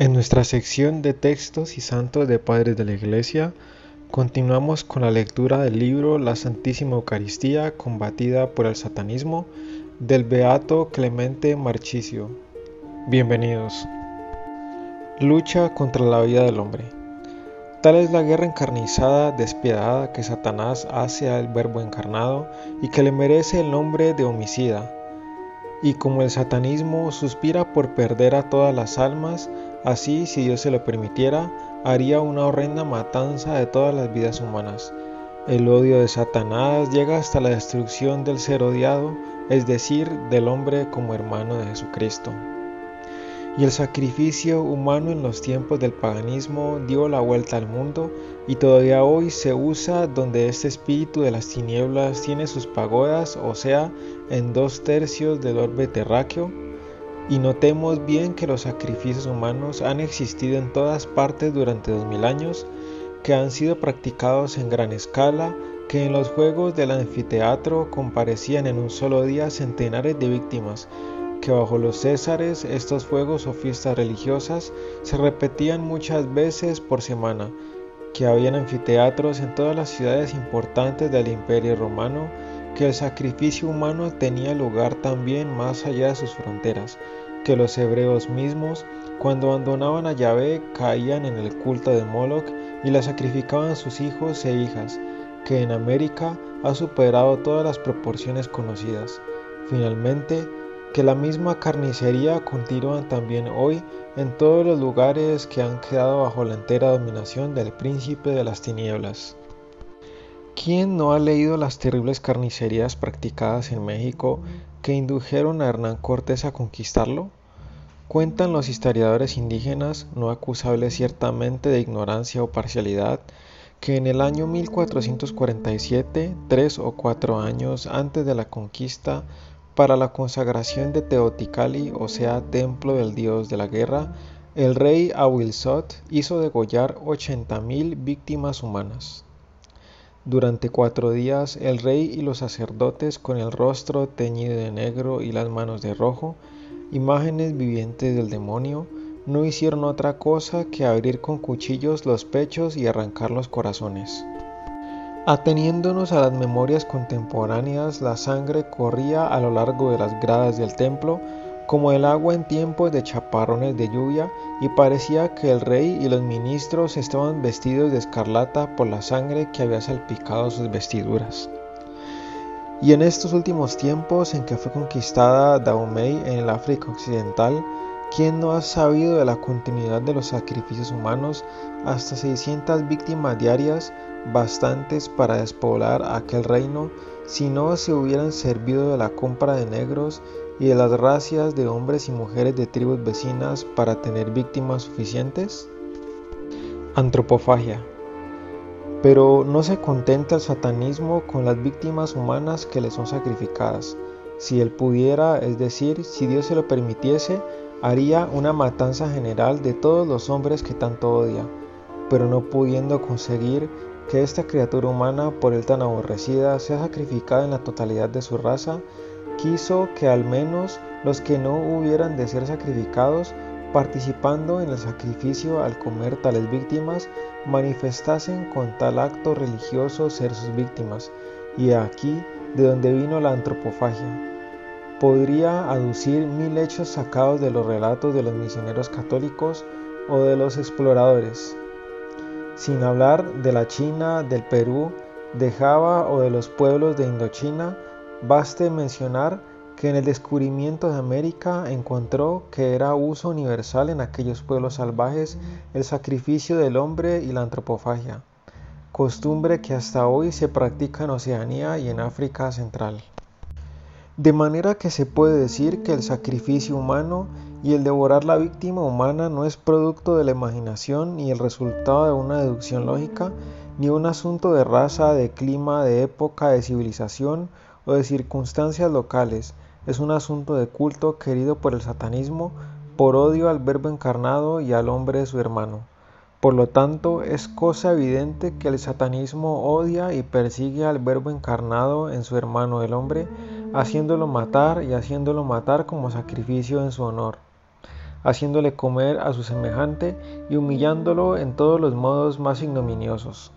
En nuestra sección de textos y santos de padres de la Iglesia, continuamos con la lectura del libro La Santísima Eucaristía combatida por el satanismo del Beato Clemente Marchicio. Bienvenidos. Lucha contra la vida del hombre. Tal es la guerra encarnizada, despiadada que Satanás hace al Verbo encarnado y que le merece el nombre de homicida. Y como el satanismo suspira por perder a todas las almas, Así, si Dios se lo permitiera, haría una horrenda matanza de todas las vidas humanas. El odio de Satanás llega hasta la destrucción del ser odiado, es decir, del hombre como hermano de Jesucristo. Y el sacrificio humano en los tiempos del paganismo dio la vuelta al mundo y todavía hoy se usa donde este espíritu de las tinieblas tiene sus pagodas, o sea, en dos tercios del orbe terráqueo, y notemos bien que los sacrificios humanos han existido en todas partes durante dos mil años, que han sido practicados en gran escala, que en los juegos del anfiteatro comparecían en un solo día centenares de víctimas, que bajo los césares estos juegos o fiestas religiosas se repetían muchas veces por semana, que habían anfiteatros en todas las ciudades importantes del imperio romano, que el sacrificio humano tenía lugar también más allá de sus fronteras, que los hebreos mismos, cuando abandonaban a Yahvé, caían en el culto de Moloch y la sacrificaban sus hijos e hijas, que en América ha superado todas las proporciones conocidas. Finalmente, que la misma carnicería continúa también hoy en todos los lugares que han quedado bajo la entera dominación del príncipe de las tinieblas. ¿Quién no ha leído las terribles carnicerías practicadas en México que indujeron a Hernán Cortés a conquistarlo? Cuentan los historiadores indígenas, no acusables ciertamente de ignorancia o parcialidad, que en el año 1447, tres o cuatro años antes de la conquista, para la consagración de Teoticali, o sea, templo del dios de la guerra, el rey Awilsot hizo degollar 80.000 víctimas humanas. Durante cuatro días el rey y los sacerdotes con el rostro teñido de negro y las manos de rojo, imágenes vivientes del demonio, no hicieron otra cosa que abrir con cuchillos los pechos y arrancar los corazones. Ateniéndonos a las memorias contemporáneas, la sangre corría a lo largo de las gradas del templo como el agua en tiempos de chaparrones de lluvia, y parecía que el rey y los ministros estaban vestidos de escarlata por la sangre que había salpicado sus vestiduras. Y en estos últimos tiempos en que fue conquistada Dahomey en el África Occidental, ¿quién no ha sabido de la continuidad de los sacrificios humanos hasta 600 víctimas diarias, bastantes para despoblar aquel reino, si no se hubieran servido de la compra de negros y de las racias de hombres y mujeres de tribus vecinas para tener víctimas suficientes? Antropofagia. Pero no se contenta el satanismo con las víctimas humanas que le son sacrificadas. Si él pudiera, es decir, si Dios se lo permitiese, haría una matanza general de todos los hombres que tanto odia, pero no pudiendo conseguir que esta criatura humana, por él tan aborrecida, sea sacrificada en la totalidad de su raza, quiso que al menos los que no hubieran de ser sacrificados, participando en el sacrificio al comer tales víctimas, manifestasen con tal acto religioso ser sus víctimas, y aquí de donde vino la antropofagia. Podría aducir mil hechos sacados de los relatos de los misioneros católicos o de los exploradores, sin hablar de la China, del Perú, de Java o de los pueblos de Indochina, Baste mencionar que en el descubrimiento de América encontró que era uso universal en aquellos pueblos salvajes el sacrificio del hombre y la antropofagia, costumbre que hasta hoy se practica en Oceanía y en África Central. De manera que se puede decir que el sacrificio humano y el devorar la víctima humana no es producto de la imaginación ni el resultado de una deducción lógica, ni un asunto de raza, de clima, de época, de civilización o de circunstancias locales, es un asunto de culto querido por el satanismo por odio al verbo encarnado y al hombre su hermano. Por lo tanto, es cosa evidente que el satanismo odia y persigue al verbo encarnado en su hermano el hombre, haciéndolo matar y haciéndolo matar como sacrificio en su honor. haciéndole comer a su semejante y humillándolo en todos los modos más ignominiosos.